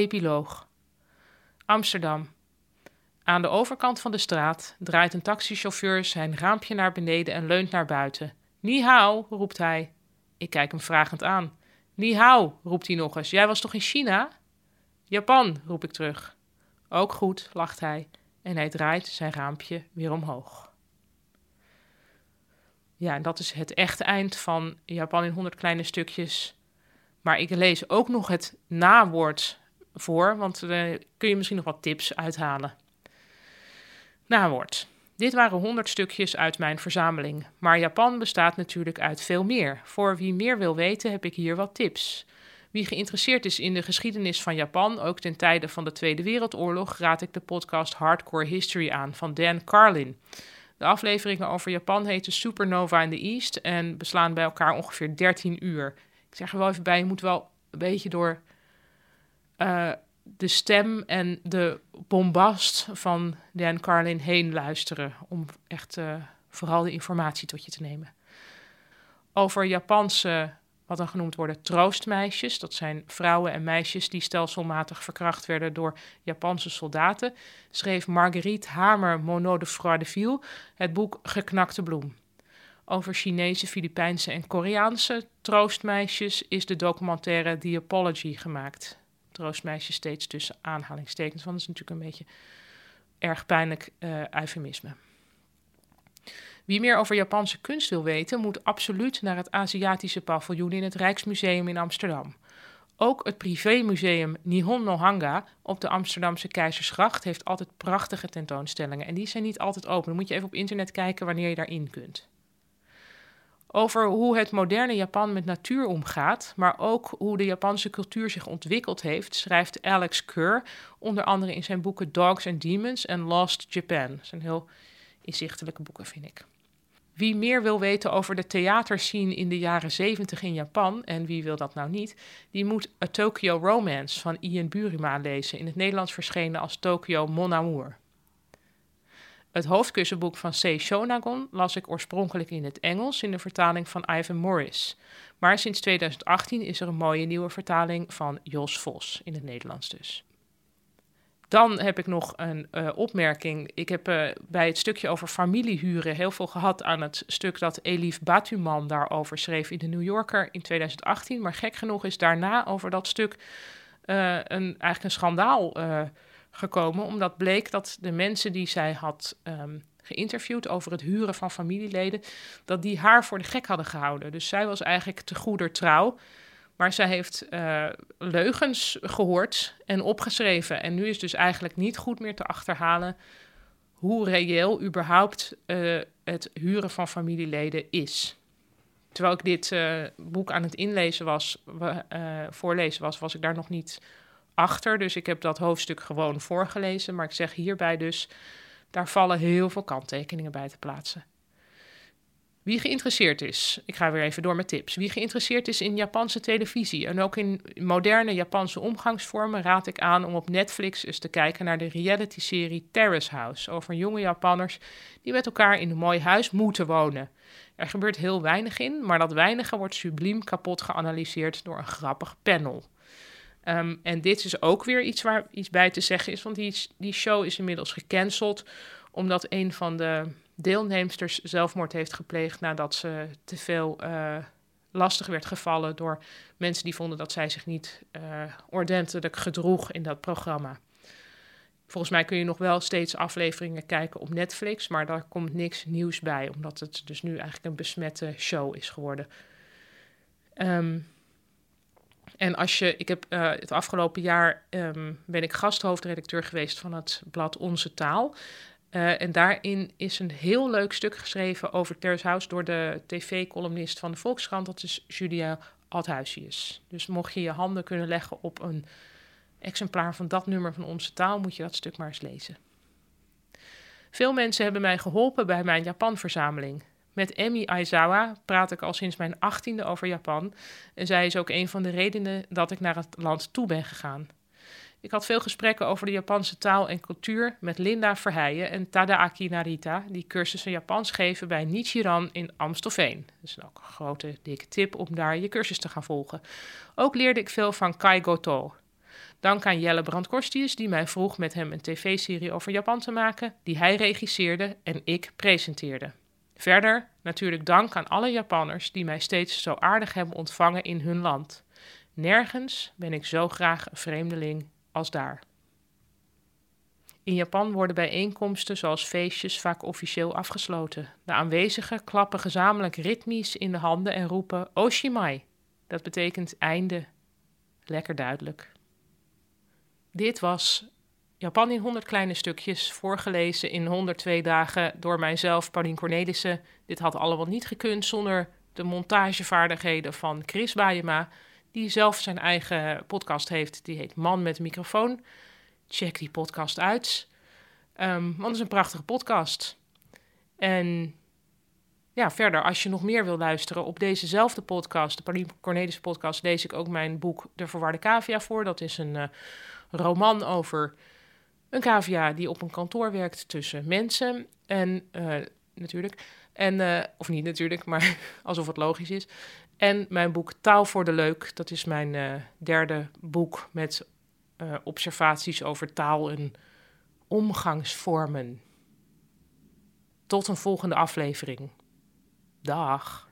Epiloog. Amsterdam. Aan de overkant van de straat draait een taxichauffeur zijn raampje naar beneden en leunt naar buiten. Ni hao, roept hij. Ik kijk hem vragend aan. Ni hao, roept hij nog eens. Jij was toch in China? Japan, roep ik terug. Ook goed, lacht hij en hij draait zijn raampje weer omhoog. Ja, en dat is het echte eind van Japan in 100 kleine stukjes. Maar ik lees ook nog het nawoord voor, want uh, kun je misschien nog wat tips uithalen. Nawoord. Dit waren 100 stukjes uit mijn verzameling, maar Japan bestaat natuurlijk uit veel meer. Voor wie meer wil weten heb ik hier wat tips. Wie geïnteresseerd is in de geschiedenis van Japan, ook ten tijde van de Tweede Wereldoorlog, raad ik de podcast Hardcore History aan van Dan Carlin. De afleveringen over Japan heten Supernova in the East en beslaan bij elkaar ongeveer 13 uur. Ik zeg er wel even bij, je moet wel een beetje door uh, de stem en de bombast van Dan Carlin heen luisteren. Om echt uh, vooral de informatie tot je te nemen. Over Japanse, wat dan genoemd worden, troostmeisjes. Dat zijn vrouwen en meisjes die stelselmatig verkracht werden door Japanse soldaten. Schreef Marguerite Hamer Monod de Froideville het boek Geknakte Bloem. Over Chinese, Filipijnse en Koreaanse troostmeisjes is de documentaire The Apology gemaakt troostmeisje steeds tussen aanhalingstekens. Want dat is natuurlijk een beetje erg pijnlijk uh, eufemisme. Wie meer over Japanse kunst wil weten, moet absoluut naar het Aziatische paviljoen in het Rijksmuseum in Amsterdam. Ook het privémuseum Nihon no Hanga op de Amsterdamse Keizersgracht heeft altijd prachtige tentoonstellingen. En die zijn niet altijd open. Dan moet je even op internet kijken wanneer je daarin kunt over hoe het moderne Japan met natuur omgaat, maar ook hoe de Japanse cultuur zich ontwikkeld heeft, schrijft Alex Kerr, onder andere in zijn boeken Dogs and Demons en Lost Japan. Dat zijn heel inzichtelijke boeken, vind ik. Wie meer wil weten over de theaterscene in de jaren 70 in Japan, en wie wil dat nou niet, die moet A Tokyo Romance van Ian Burima lezen, in het Nederlands verschenen als Tokyo Mon Amour. Het hoofdkussenboek van C. Shonagon las ik oorspronkelijk in het Engels in de vertaling van Ivan Morris. Maar sinds 2018 is er een mooie nieuwe vertaling van Jos Vos, in het Nederlands dus. Dan heb ik nog een uh, opmerking. Ik heb uh, bij het stukje over familiehuren heel veel gehad aan het stuk dat Elif Batuman daarover schreef in de New Yorker in 2018. Maar gek genoeg is daarna over dat stuk uh, een, eigenlijk een schandaal gekomen, omdat bleek dat de mensen die zij had um, geïnterviewd over het huren van familieleden, dat die haar voor de gek hadden gehouden. Dus zij was eigenlijk te goeder trouw. Maar zij heeft uh, leugens gehoord en opgeschreven. En nu is dus eigenlijk niet goed meer te achterhalen hoe reëel überhaupt uh, het huren van familieleden is. Terwijl ik dit uh, boek aan het inlezen was, voorlezen was, was ik daar nog niet achter. Dus ik heb dat hoofdstuk gewoon voorgelezen. Maar ik zeg hierbij dus, daar vallen heel veel kanttekeningen bij te plaatsen. Wie geïnteresseerd is, ik ga weer even door met tips. Wie geïnteresseerd is in Japanse televisie en ook in moderne Japanse omgangsvormen, raad ik aan om op Netflix eens te kijken naar de reality-serie Terrace House over jonge Japanners die met elkaar in een mooi huis moeten wonen. Er gebeurt heel weinig in, maar dat weinige wordt subliem kapot geanalyseerd door een grappig panel. Um, en dit is ook weer iets waar iets bij te zeggen is, want die, die show is inmiddels gecanceld omdat een van de deelnemsters zelfmoord heeft gepleegd nadat ze te veel uh, lastig werd gevallen door mensen die vonden dat zij zich niet uh, ordentelijk gedroeg in dat programma. Volgens mij kun je nog wel steeds afleveringen kijken op Netflix, maar daar komt niks nieuws bij, omdat het dus nu eigenlijk een besmette show is geworden. Um, en als je, ik heb uh, het afgelopen jaar um, ben ik gasthoofdredacteur geweest van het blad Onze Taal. Uh, en daarin is een heel leuk stuk geschreven over Terrace door de tv-columnist van de Volkskrant. Dat is Julia Althuisius. Dus mocht je je handen kunnen leggen op een exemplaar van dat nummer van Onze Taal, moet je dat stuk maar eens lezen. Veel mensen hebben mij geholpen bij mijn Japan-verzameling. Met Emi Aizawa praat ik al sinds mijn achttiende over Japan. En zij is ook een van de redenen dat ik naar het land toe ben gegaan. Ik had veel gesprekken over de Japanse taal en cultuur met Linda Verheijen en Tadaaki Narita, die cursussen Japans geven bij Nichiran in Amstelveen. Dat is ook een grote, dikke tip om daar je cursus te gaan volgen. Ook leerde ik veel van Kai Goto. Dank aan Jelle Brandkorstius, die mij vroeg met hem een tv-serie over Japan te maken, die hij regisseerde en ik presenteerde. Verder natuurlijk dank aan alle Japanners die mij steeds zo aardig hebben ontvangen in hun land. Nergens ben ik zo graag een vreemdeling als daar. In Japan worden bijeenkomsten zoals feestjes vaak officieel afgesloten. De aanwezigen klappen gezamenlijk ritmisch in de handen en roepen Oshimai. Dat betekent einde. Lekker duidelijk. Dit was Japan in 100 kleine stukjes, voorgelezen in 102 dagen door mijzelf, Paulien Cornelissen. Dit had allemaal niet gekund zonder de montagevaardigheden van Chris Bajema, die zelf zijn eigen podcast heeft. Die heet Man met microfoon. Check die podcast uit, um, want het is een prachtige podcast. En ja, verder, als je nog meer wil luisteren op dezezelfde podcast, de Paulien Cornelissen podcast, lees ik ook mijn boek De Verwarde Cavia voor. Dat is een uh, roman over een cavia die op een kantoor werkt tussen mensen. En uh, natuurlijk. En, uh, of niet natuurlijk, maar alsof het logisch is. En mijn boek Taal voor de Leuk. Dat is mijn uh, derde boek met observaties over taal en omgangsvormen. Tot een volgende aflevering. Dag.